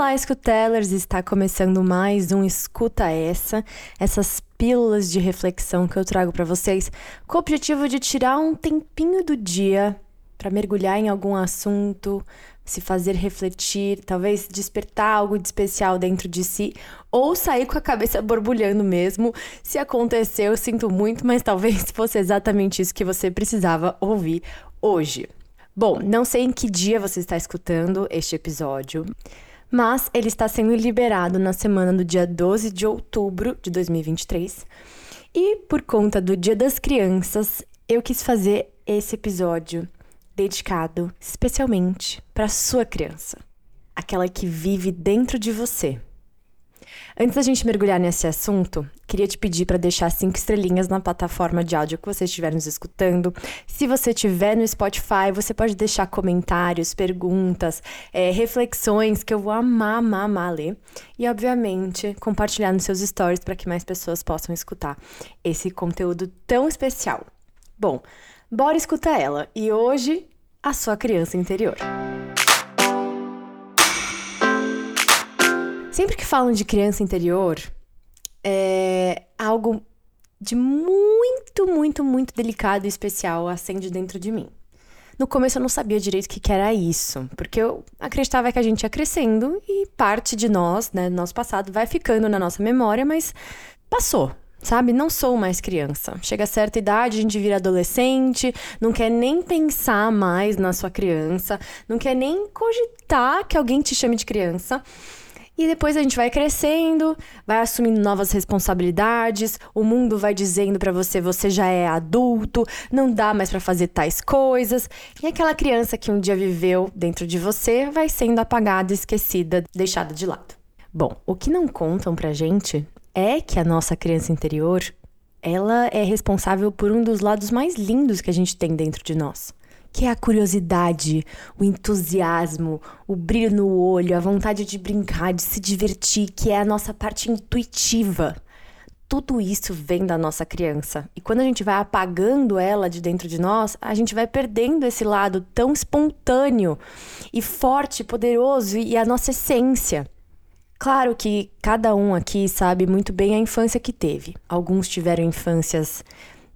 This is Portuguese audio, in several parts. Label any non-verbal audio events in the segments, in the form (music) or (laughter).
Olá, escutellers! Está começando mais um Escuta Essa, essas pílulas de reflexão que eu trago para vocês com o objetivo de tirar um tempinho do dia para mergulhar em algum assunto, se fazer refletir, talvez despertar algo de especial dentro de si ou sair com a cabeça (laughs) borbulhando mesmo. Se aconteceu, sinto muito, mas talvez (laughs) fosse exatamente isso que você precisava ouvir hoje. Bom, não sei em que dia você está escutando este episódio, mas ele está sendo liberado na semana do dia 12 de outubro de 2023. E por conta do Dia das Crianças, eu quis fazer esse episódio dedicado especialmente para sua criança, aquela que vive dentro de você. Antes da gente mergulhar nesse assunto, queria te pedir para deixar cinco estrelinhas na plataforma de áudio que você estiver nos escutando. Se você estiver no Spotify, você pode deixar comentários, perguntas, é, reflexões que eu vou amar, amar, amar ler. E, obviamente, compartilhar nos seus stories para que mais pessoas possam escutar esse conteúdo tão especial. Bom, bora escutar ela. E hoje, a sua criança interior. Sempre que falam de criança interior, é algo de muito, muito, muito delicado e especial acende dentro de mim. No começo eu não sabia direito o que, era isso, porque eu acreditava que a gente ia crescendo e parte de nós, né, nosso passado, vai ficando na nossa memória, mas passou, sabe? Não sou mais criança. Chega a certa idade, a gente vira adolescente, não quer nem pensar mais na sua criança, não quer nem cogitar que alguém te chame de criança. E depois a gente vai crescendo, vai assumindo novas responsabilidades, o mundo vai dizendo para você você já é adulto, não dá mais para fazer tais coisas, e aquela criança que um dia viveu dentro de você vai sendo apagada, esquecida, deixada de lado. Bom, o que não contam pra gente é que a nossa criança interior, ela é responsável por um dos lados mais lindos que a gente tem dentro de nós que é a curiosidade, o entusiasmo, o brilho no olho, a vontade de brincar, de se divertir, que é a nossa parte intuitiva. Tudo isso vem da nossa criança. E quando a gente vai apagando ela de dentro de nós, a gente vai perdendo esse lado tão espontâneo e forte, poderoso e a nossa essência. Claro que cada um aqui sabe muito bem a infância que teve. Alguns tiveram infâncias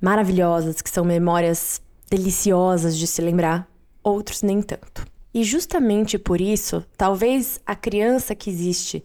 maravilhosas, que são memórias deliciosas de se lembrar, outros nem tanto. E justamente por isso, talvez a criança que existe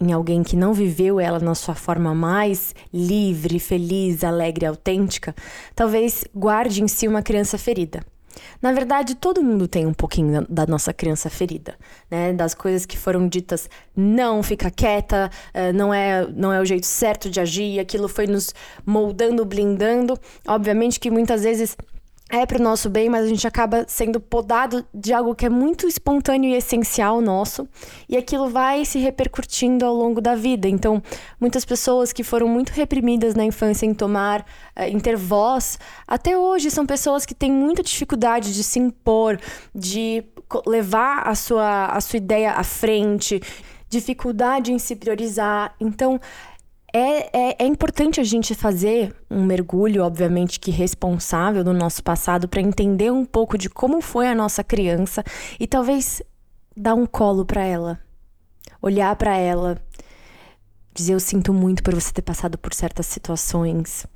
em alguém que não viveu ela na sua forma mais livre, feliz, alegre, autêntica, talvez guarde em si uma criança ferida. Na verdade, todo mundo tem um pouquinho da nossa criança ferida, né? Das coisas que foram ditas, não fica quieta, eh, não é, não é o jeito certo de agir, aquilo foi nos moldando, blindando. Obviamente que muitas vezes é para o nosso bem, mas a gente acaba sendo podado de algo que é muito espontâneo e essencial nosso, e aquilo vai se repercutindo ao longo da vida. Então, muitas pessoas que foram muito reprimidas na infância em tomar, eh, em ter voz, até hoje são pessoas que têm muita dificuldade de se impor, de levar a sua, a sua ideia à frente, dificuldade em se priorizar. Então, é, é, é, importante a gente fazer um mergulho, obviamente, que responsável do nosso passado para entender um pouco de como foi a nossa criança e talvez dar um colo para ela, olhar para ela, dizer eu sinto muito por você ter passado por certas situações,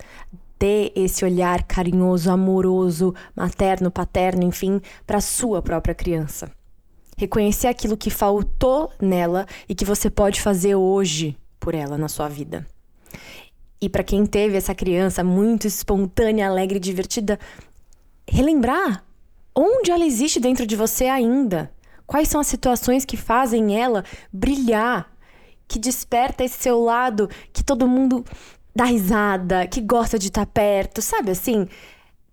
ter esse olhar carinhoso, amoroso, materno, paterno, enfim, para sua própria criança. Reconhecer aquilo que faltou nela e que você pode fazer hoje por ela na sua vida. E para quem teve essa criança muito espontânea, alegre divertida, relembrar onde ela existe dentro de você ainda. Quais são as situações que fazem ela brilhar, que desperta esse seu lado que todo mundo dá risada, que gosta de estar perto, sabe assim?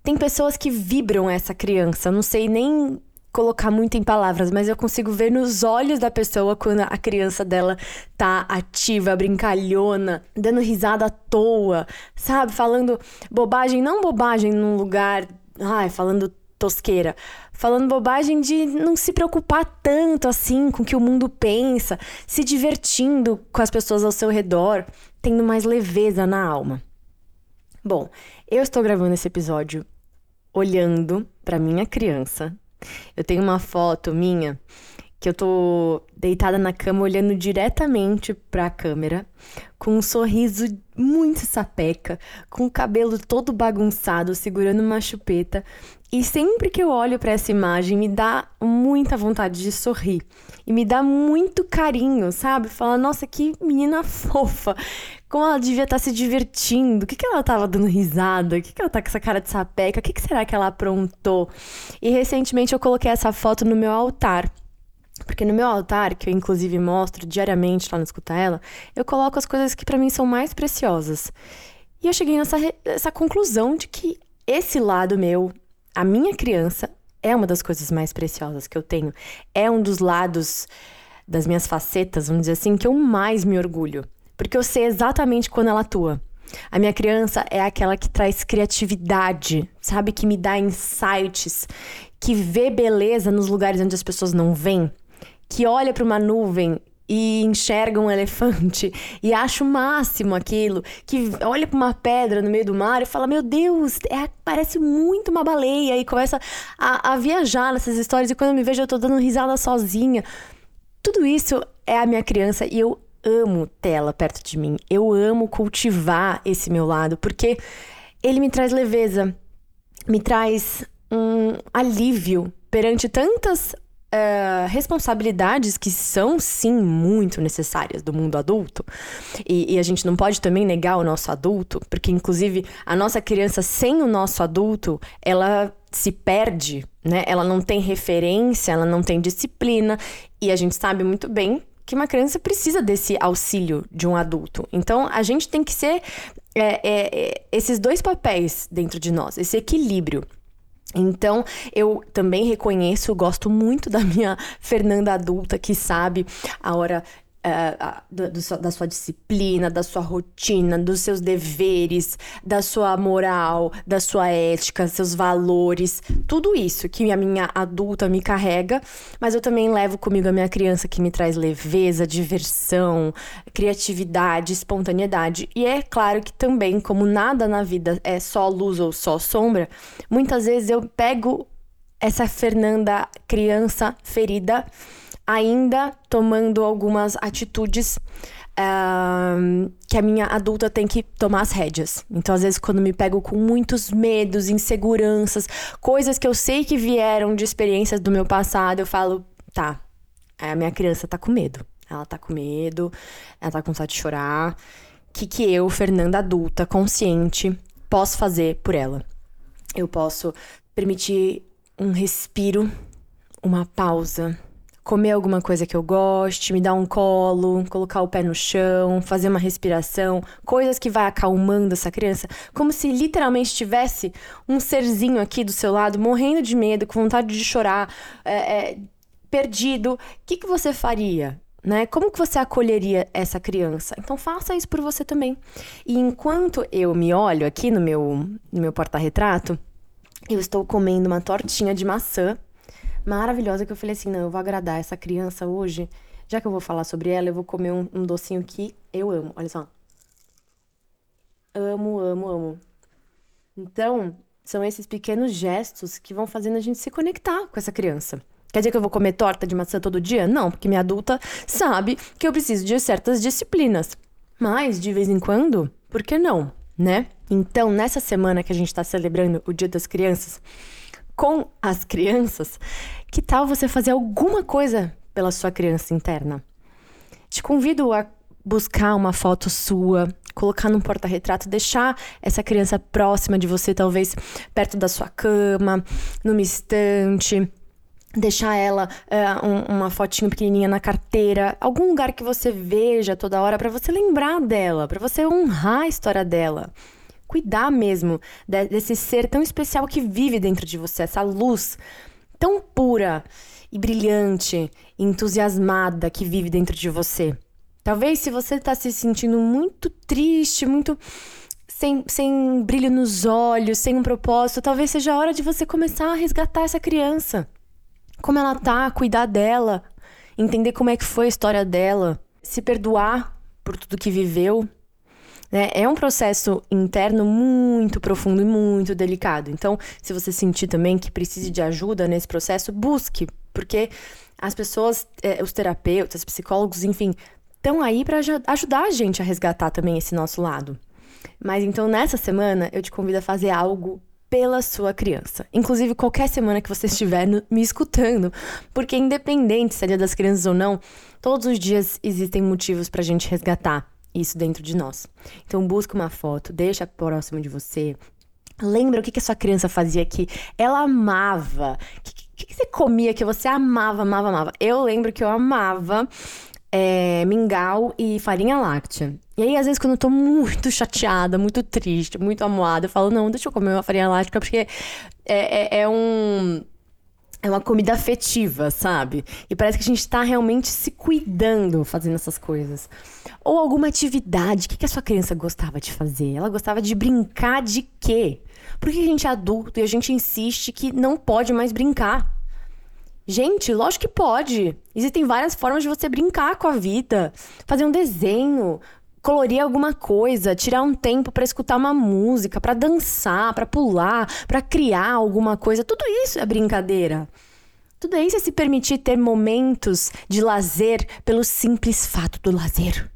Tem pessoas que vibram essa criança, não sei nem colocar muito em palavras, mas eu consigo ver nos olhos da pessoa quando a criança dela tá ativa, brincalhona, dando risada à toa, sabe? Falando bobagem, não bobagem num lugar, ai, falando tosqueira, falando bobagem de não se preocupar tanto assim com o que o mundo pensa, se divertindo com as pessoas ao seu redor, tendo mais leveza na alma. Bom, eu estou gravando esse episódio olhando para minha criança eu tenho uma foto minha que eu tô deitada na cama olhando diretamente para a câmera, com um sorriso muito sapeca, com o cabelo todo bagunçado, segurando uma chupeta. E sempre que eu olho para essa imagem, me dá muita vontade de sorrir. E me dá muito carinho, sabe? Falar, nossa, que menina fofa. Como ela devia estar tá se divertindo. O que, que ela tava dando risada? O que, que ela tá com essa cara de sapeca? O que, que será que ela aprontou? E recentemente eu coloquei essa foto no meu altar. Porque no meu altar, que eu inclusive mostro diariamente lá no Escuta Ela, eu coloco as coisas que para mim são mais preciosas. E eu cheguei nessa essa conclusão de que esse lado meu, a minha criança, é uma das coisas mais preciosas que eu tenho. É um dos lados das minhas facetas, vamos dizer assim, que eu mais me orgulho. Porque eu sei exatamente quando ela atua. A minha criança é aquela que traz criatividade, sabe? Que me dá insights, que vê beleza nos lugares onde as pessoas não veem que olha para uma nuvem e enxerga um elefante e acha o máximo aquilo, que olha para uma pedra no meio do mar e fala: Meu Deus, é, parece muito uma baleia, e começa a, a viajar nessas histórias. E quando eu me vejo, eu tô dando risada sozinha. Tudo isso é a minha criança e eu amo tê-la perto de mim. Eu amo cultivar esse meu lado, porque ele me traz leveza, me traz um alívio perante tantas uh, responsabilidades que são sim muito necessárias do mundo adulto. E, e, a gente não pode também negar o nosso adulto, porque inclusive a nossa criança sem o nosso adulto, ela se perde, né? Ela não tem referência, ela não tem disciplina, e a gente sabe muito bem que uma criança precisa desse auxílio de um adulto. Então a gente tem que ser é, é, esses dois papéis dentro de nós, esse equilíbrio. Então, eu também reconheço, gosto muito da minha (laughs) Fernanda adulta que sabe a hora uh, do, do, da sua disciplina, da sua rotina, dos seus deveres, da sua moral, da sua ética, seus valores, tudo isso que a minha adulta me carrega, mas eu também levo comigo a minha criança que me traz leveza, diversão, criatividade, espontaneidade. E é claro que também, como nada na vida é só luz ou só sombra, muitas vezes eu pego essa Fernanda criança ferida ainda tomando algumas atitudes uh, que a minha adulta tem que tomar as rédeas. Então, às vezes, quando me pego com muitos medos, inseguranças, coisas que eu sei que vieram de experiências do meu passado, eu falo, tá, a minha criança tá com medo. Ela tá com medo, ela tá com vontade de chorar. O que, que eu, Fernanda adulta, consciente, posso fazer por ela? Eu posso permitir um respiro, uma pausa, comer alguma coisa que eu goste, me dar um colo, colocar o pé no chão, fazer uma respiração, coisas que vai acalmando essa criança, como se literalmente tivesse um serzinho aqui do seu lado morrendo de medo, com vontade de chorar, é, é, perdido. O que, que você faria? Né? Como que você acolheria essa criança? Então faça isso por você também. E enquanto eu me olho aqui no meu, no meu porta-retrato, eu estou comendo uma tortinha de maçã maravilhosa que eu falei assim: não, eu vou agradar essa criança hoje. Já que eu vou falar sobre ela, eu vou comer um, um docinho que eu amo. Olha só. Amo, amo, amo. Então, são esses pequenos gestos que vão fazendo a gente se conectar com essa criança. Quer dizer que eu vou comer torta de maçã todo dia? Não, porque minha adulta sabe que eu preciso de certas disciplinas. Mas, de vez em quando, por que não, né? Então, nessa semana que a gente está celebrando o Dia das Crianças, com as crianças, que tal você fazer alguma coisa pela sua criança interna? Te convido a buscar uma foto sua, colocar num porta-retrato, deixar essa criança próxima de você, talvez perto da sua cama, numa estante deixar ela uh, um, uma fotinho pequenininha na carteira, algum lugar que você veja toda hora para você lembrar dela, para você honrar a história dela cuidar mesmo desse ser tão especial que vive dentro de você, essa luz tão pura e brilhante, entusiasmada que vive dentro de você. Talvez se você está se sentindo muito triste, muito sem, sem brilho nos olhos, sem um propósito, talvez seja a hora de você começar a resgatar essa criança. Como ela tá, cuidar dela, entender como é que foi a história dela, se perdoar por tudo que viveu, Né? É um processo interno muito profundo e muito delicado. Então, se você sentir também que precise de ajuda nesse processo, busque, porque as pessoas, é, os terapeutas, psicólogos, enfim, estão aí para ajudar a gente a resgatar também esse nosso lado. Mas então nessa semana eu te convido a fazer algo pela sua criança. Inclusive qualquer semana que você estiver me escutando, porque independente se é dia das crianças ou não, todos os dias existem motivos para a gente resgatar isso dentro de nós. Então busca uma foto, deixa próximo de você. Lembra o que, que a sua criança fazia que ela amava? O que, que você comia que você amava, amava, amava? Eu lembro que eu amava é, mingau e farinha láctea. E aí, às vezes, quando eu tô muito chateada, muito triste, muito amuada, eu falo, não, deixa eu comer uma farinha láctea, porque é, é, é um. É uma comida afetiva, sabe? E parece que a gente tá realmente se cuidando fazendo essas coisas. Ou alguma atividade. O que, que a sua criança gostava de fazer? Ela gostava de brincar de quê? Por que a gente é adulto e a gente insiste que não pode mais brincar? Gente, lógico que pode. Existem várias formas de você brincar com a vida. Fazer um desenho, colorir alguma coisa, tirar um tempo para escutar uma música, para dançar, para pular, para criar alguma coisa. Tudo isso é brincadeira. Tudo isso é se permitir ter momentos de lazer pelo simples fato do lazer.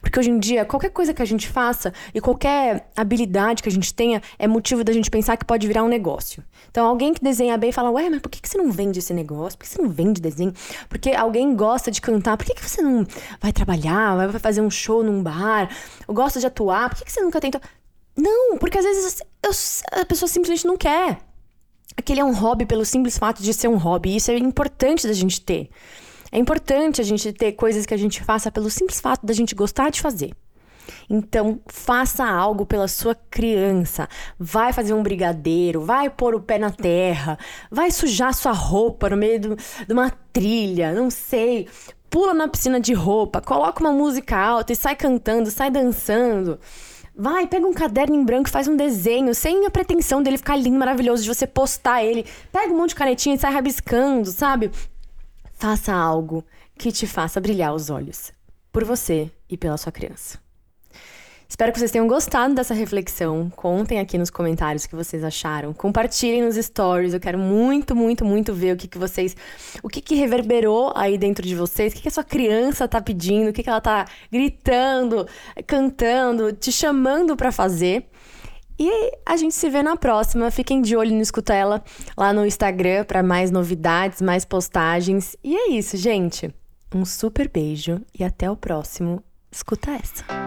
Porque hoje em dia, qualquer coisa que a gente faça e qualquer habilidade que a gente tenha é motivo da gente pensar que pode virar um negócio. Então, alguém que desenha bem fala: Ué, mas por que você não vende esse negócio? Por que você não vende desenho? Porque alguém gosta de cantar, por que você não vai trabalhar, vai fazer um show num bar? Ou gosta de atuar, por que você nunca tentou? Não, porque às vezes a pessoa simplesmente não quer. Aquele é um hobby pelo simples fato de ser um hobby. Isso é importante da gente ter. É importante a gente ter coisas que a gente faça pelo simples fato da gente gostar de fazer. Então, faça algo pela sua criança. Vai fazer um brigadeiro, vai pôr o pé na terra, vai sujar sua roupa no meio do, de uma trilha, não sei. Pula na piscina de roupa, coloca uma música alta e sai cantando, sai dançando. Vai, pega um caderno em branco e faz um desenho, sem a pretensão dele ficar lindo, maravilhoso, de você postar ele. Pega um monte de canetinha e sai rabiscando, sabe? Faça algo que te faça brilhar os olhos, por você e pela sua criança. Espero que vocês tenham gostado dessa reflexão. Contem aqui nos comentários o que vocês acharam. Compartilhem nos stories. Eu quero muito, muito, muito ver o que, que vocês. O que, que reverberou aí dentro de vocês. O que, que a sua criança tá pedindo. O que, que ela tá gritando, cantando, te chamando para fazer. E a gente se vê na próxima. Fiquem de olho no Escuta Ela lá no Instagram para mais novidades, mais postagens. E é isso, gente. Um super beijo e até o próximo Escuta Essa.